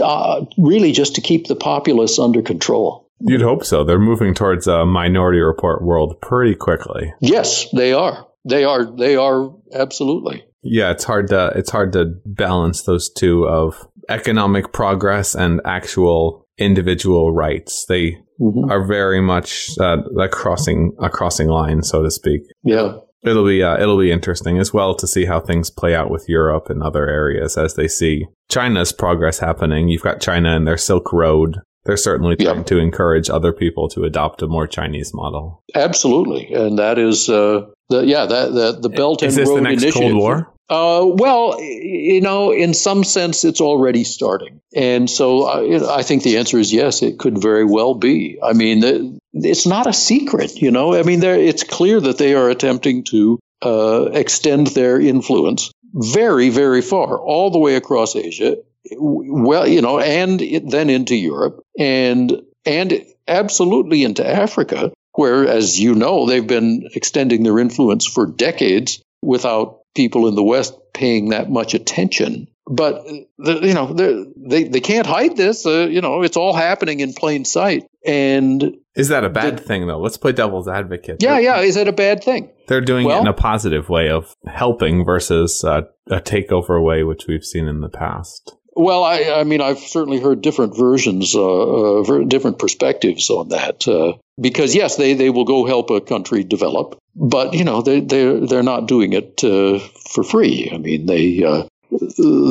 S1: uh, really just to keep the populace under control.
S2: You'd hope so. They're moving towards a minority report world pretty quickly.
S1: Yes, they are. They are. They are absolutely.
S2: Yeah, it's hard to it's hard to balance those two of economic progress and actual individual rights. They mm-hmm. are very much uh, a crossing a crossing line, so to speak.
S1: Yeah.
S2: It'll be uh, it'll be interesting as well to see how things play out with Europe and other areas as they see China's progress happening. You've got China and their Silk Road they're certainly trying yeah. to encourage other people to adopt a more Chinese model.
S1: Absolutely, and that is uh, the yeah that the, the Belt and
S2: is this
S1: Road
S2: the next
S1: Initiative.
S2: Cold War?
S1: Uh, well, you know, in some sense, it's already starting, and so I, I think the answer is yes. It could very well be. I mean, it's not a secret, you know. I mean, it's clear that they are attempting to uh, extend their influence very, very far, all the way across Asia well, you know, and then into Europe and and absolutely into Africa, where, as you know, they've been extending their influence for decades without people in the West paying that much attention. But the, you know they they can't hide this. Uh, you know it's all happening in plain sight. And
S2: is that a bad the, thing though? Let's play devil's advocate.
S1: Yeah, yeah. Is it a bad thing?
S2: They're doing well, it in a positive way of helping versus uh, a takeover way, which we've seen in the past.
S1: Well, I, I mean, I've certainly heard different versions, uh, uh, different perspectives on that. Uh, because yes, they, they will go help a country develop, but you know they they they're not doing it uh, for free. I mean, they uh,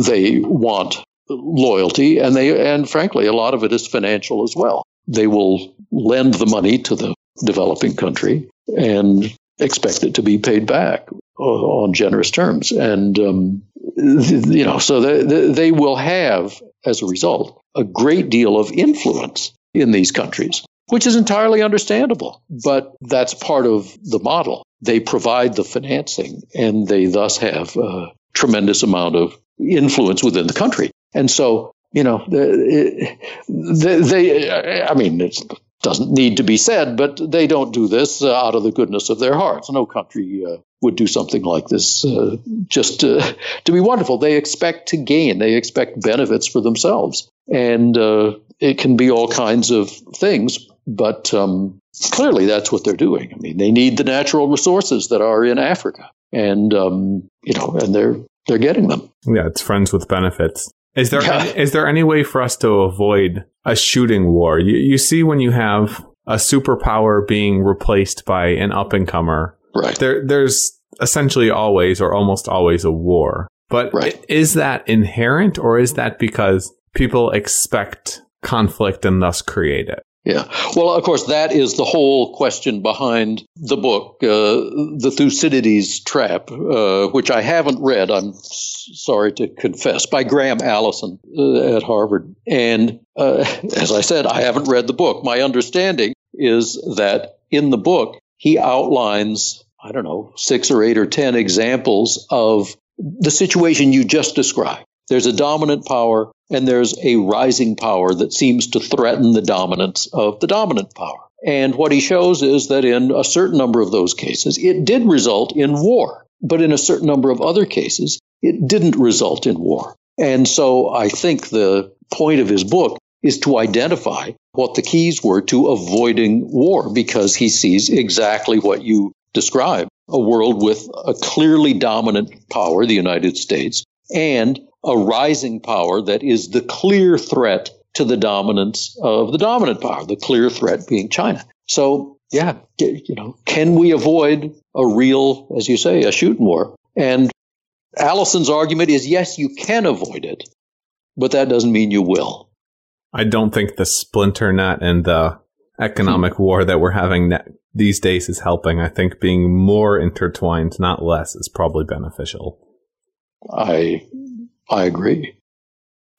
S1: they want loyalty, and they and frankly, a lot of it is financial as well. They will lend the money to the developing country and expect it to be paid back on generous terms. And, um, you know, so they, they will have, as a result, a great deal of influence in these countries, which is entirely understandable. But that's part of the model. They provide the financing and they thus have a tremendous amount of influence within the country. And so, you know, they, they I mean, it's doesn't need to be said, but they don't do this uh, out of the goodness of their hearts. No country uh, would do something like this uh, just to, to, be wonderful. They expect to gain, they expect benefits for themselves. And uh, it can be all kinds of things, but um, clearly that's what they're doing. I mean, they need the natural resources that are in Africa, and um, you know, and they're they're getting them.
S2: Yeah, it's friends with benefits. Is there yeah. any, is there any way for us to avoid a shooting war? You, you see when you have a superpower being replaced by an up and comer.
S1: Right.
S2: There there's essentially always or almost always a war. But right. is that inherent or is that because people expect conflict and thus create it?
S1: Yeah. Well, of course, that is the whole question behind the book, uh, The Thucydides Trap, uh, which I haven't read, I'm sorry to confess, by Graham Allison uh, at Harvard. And uh, as I said, I haven't read the book. My understanding is that in the book, he outlines, I don't know, six or eight or 10 examples of the situation you just described. There's a dominant power and there's a rising power that seems to threaten the dominance of the dominant power. And what he shows is that in a certain number of those cases, it did result in war. But in a certain number of other cases, it didn't result in war. And so I think the point of his book is to identify what the keys were to avoiding war because he sees exactly what you describe a world with a clearly dominant power, the United States, and a rising power that is the clear threat to the dominance of the dominant power, the clear threat being China. So, yeah, you know, can we avoid a real, as you say, a shooting war? And Allison's argument is yes, you can avoid it, but that doesn't mean you will.
S2: I don't think the splinter net and the economic hmm. war that we're having these days is helping. I think being more intertwined, not less, is probably beneficial.
S1: I I agree.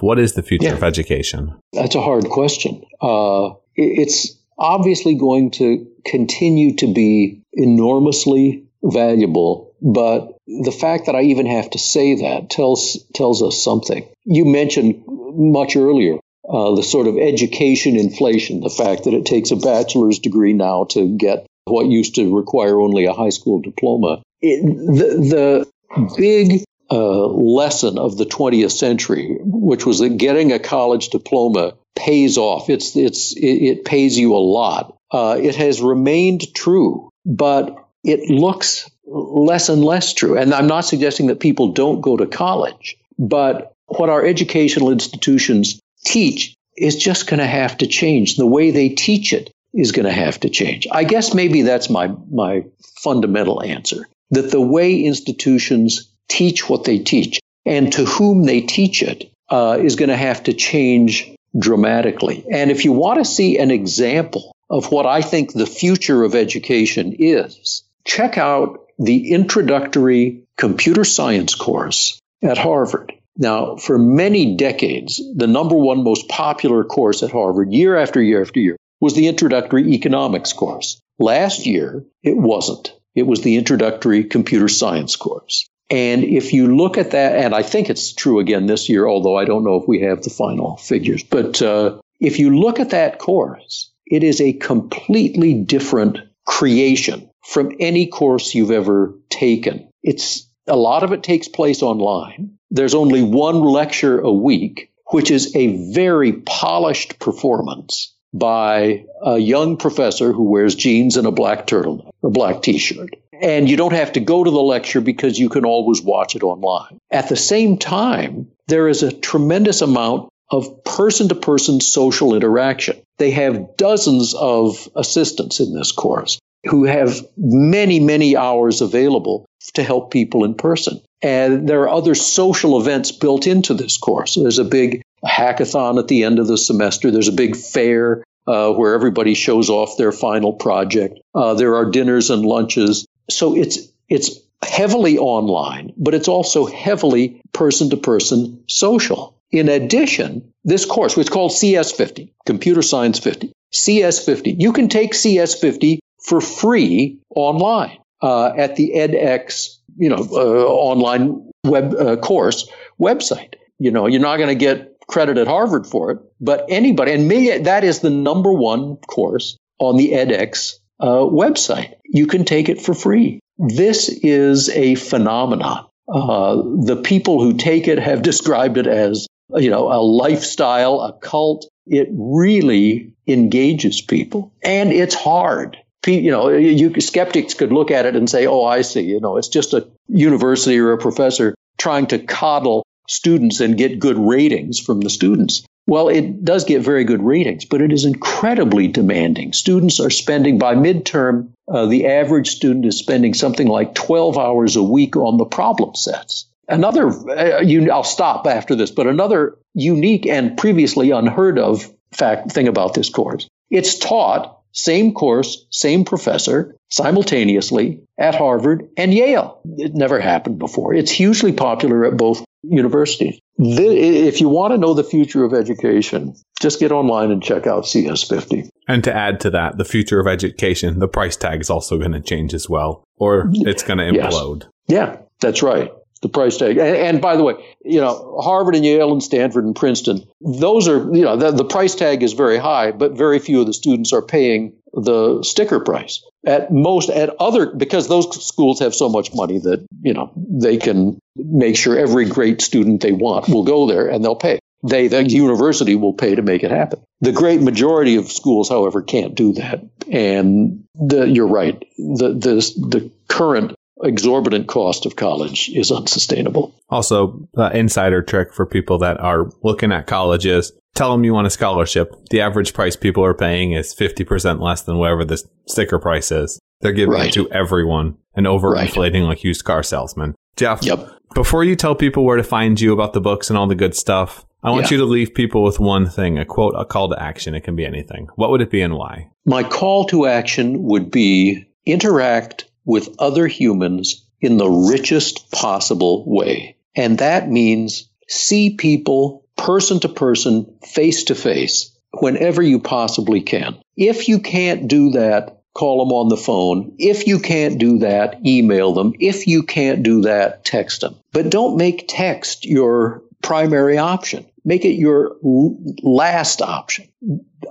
S2: What is the future yeah. of education?
S1: That's a hard question. Uh, it's obviously going to continue to be enormously valuable, but the fact that I even have to say that tells tells us something. You mentioned much earlier uh, the sort of education inflation, the fact that it takes a bachelor's degree now to get what used to require only a high school diploma. It, the, the big uh, lesson of the 20th century, which was that getting a college diploma pays off. It's it's it, it pays you a lot. Uh, it has remained true, but it looks less and less true. And I'm not suggesting that people don't go to college, but what our educational institutions teach is just going to have to change. The way they teach it is going to have to change. I guess maybe that's my my fundamental answer. That the way institutions teach what they teach and to whom they teach it uh, is going to have to change dramatically. And if you want to see an example of what I think the future of education is, check out the introductory computer science course at Harvard. Now, for many decades, the number one most popular course at Harvard, year after year after year, was the introductory economics course. Last year, it wasn't. It was the introductory computer science course. And if you look at that, and I think it's true again this year, although I don't know if we have the final figures, but uh, if you look at that course, it is a completely different creation from any course you've ever taken. It's A lot of it takes place online. There's only one lecture a week, which is a very polished performance by a young professor who wears jeans and a black turtleneck, a black t-shirt. And you don't have to go to the lecture because you can always watch it online. At the same time, there is a tremendous amount of person to person social interaction. They have dozens of assistants in this course who have many, many hours available to help people in person. And there are other social events built into this course. There's a big hackathon at the end of the semester. There's a big fair uh, where everybody shows off their final project. Uh, there are dinners and lunches. So it's it's heavily online, but it's also heavily person to person social. In addition, this course, which is called CS50, Computer Science 50, CS50, you can take CS50 for free online uh, at the edX, you know, uh, online web uh, course website. You know, you're not going to get credit at Harvard for it, but anybody, and that is the number one course on the edX uh, website. You can take it for free. This is a phenomenon. Uh, the people who take it have described it as, you know, a lifestyle, a cult. It really engages people, and it's hard you know, you skeptics could look at it and say, "Oh, I see. You know, it's just a university or a professor trying to coddle students and get good ratings from the students." Well, it does get very good ratings, but it is incredibly demanding. Students are spending by midterm, uh, the average student is spending something like 12 hours a week on the problem sets. Another, uh, you, I'll stop after this, but another unique and previously unheard of fact thing about this course. It's taught same course, same professor, simultaneously at Harvard and Yale. It never happened before. It's hugely popular at both universities. if you want to know the future of education, just get online and check out CS50.
S2: And to add to that, the future of education, the price tag is also going to change as well, or it's going to implode.
S1: Yes. Yeah, that's right the price tag. And, and, by the way, you know, Harvard and Yale and Stanford and Princeton, those are, you know, the, the price tag is very high, but very few of the students are paying the sticker price. At most, at other, because those schools have so much money that, you know, they can make sure every great student they want will go there and they'll pay. They, the university will pay to make it happen. The great majority of schools, however, can't do that. And the, you're right. The, the, the current exorbitant cost of college is unsustainable.
S2: Also, uh, insider trick for people that are looking at colleges. Tell them you want a scholarship. The average price people are paying is 50% less than whatever the sticker price is. They're giving right. it to everyone and overinflating right. like used car salesmen. Geoff, yep. before you tell people where to find you about the books and all the good stuff, I want yeah. you to leave people with one thing, a quote, a call to action. It can be anything. What would it be and why?
S1: My call to action would be interact with other humans in the richest possible way. And that means see people person to person, face to face, whenever you possibly can. If you can't do that, call them on the phone. If you can't do that, email them. If you can't do that, text them. But don't make text your primary option. Make it your last option.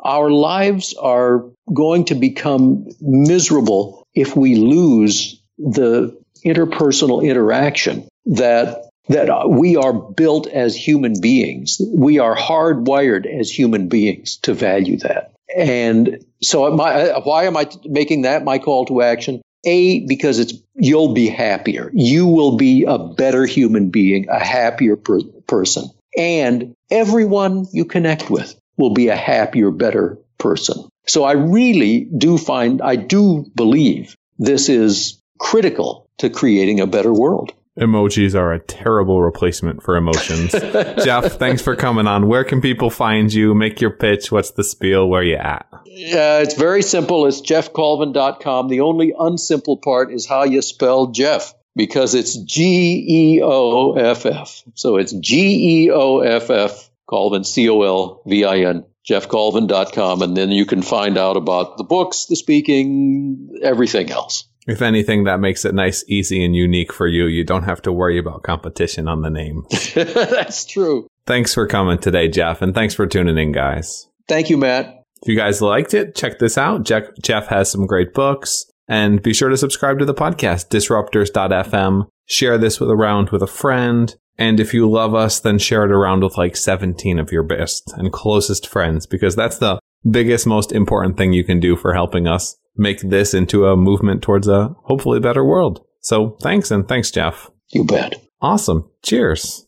S1: Our lives are going to become miserable if we lose the interpersonal interaction that that we are built as human beings. We are hardwired as human beings to value that. And so my, uh, why am I making that my call to action? A, because it's, you'll be happier. You will be a better human being, a happier per- person. And everyone you connect with will be a happier, better person. So I really do find, I do believe this is critical to creating a better world.
S2: Emojis are a terrible replacement for emotions. Geoff, thanks for coming on. Where can people find you? Make your pitch. What's the spiel? Where you at?
S1: Uh, it's very simple. It's geoffcolvin.com. The only unsimple part is how you spell Geoff because it's G E O F F. So it's G E O F F, Colvin, C O L V I N geoffcolvin.com, and then you can find out about the books, the speaking, everything else.
S2: If anything, that makes it nice, easy, and unique for you. You don't have to worry about competition on the name.
S1: That's true.
S2: Thanks for coming today, Geoff, and thanks for tuning in, guys.
S1: Thank you, Matt.
S2: If you guys liked it, check this out. Geoff, Geoff has some great books. And be sure to subscribe to the podcast, disruptors.fm share this with around with a friend. And if you love us, then share it around with like 17 of your best and closest friends because that's the biggest, most important thing you can do for helping us make this into a movement towards a hopefully better world. So thanks and thanks, Geoff.
S1: You bet.
S2: Awesome. Cheers.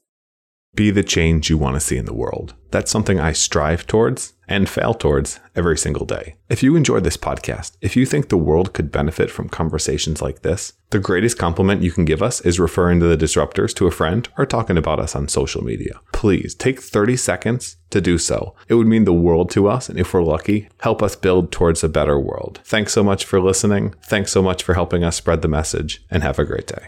S2: Be the change you want to see in the world. That's something I strive towards and fail towards every single day. If you enjoyed this podcast, if you think the world could benefit from conversations like this, the greatest compliment you can give us is referring to the disruptors to a friend or talking about us on social media. Please take 30 seconds to do so. It would mean the world to us, and if we're lucky, help us build towards a better world. Thanks so much for listening. Thanks so much for helping us spread the message, and have a great day.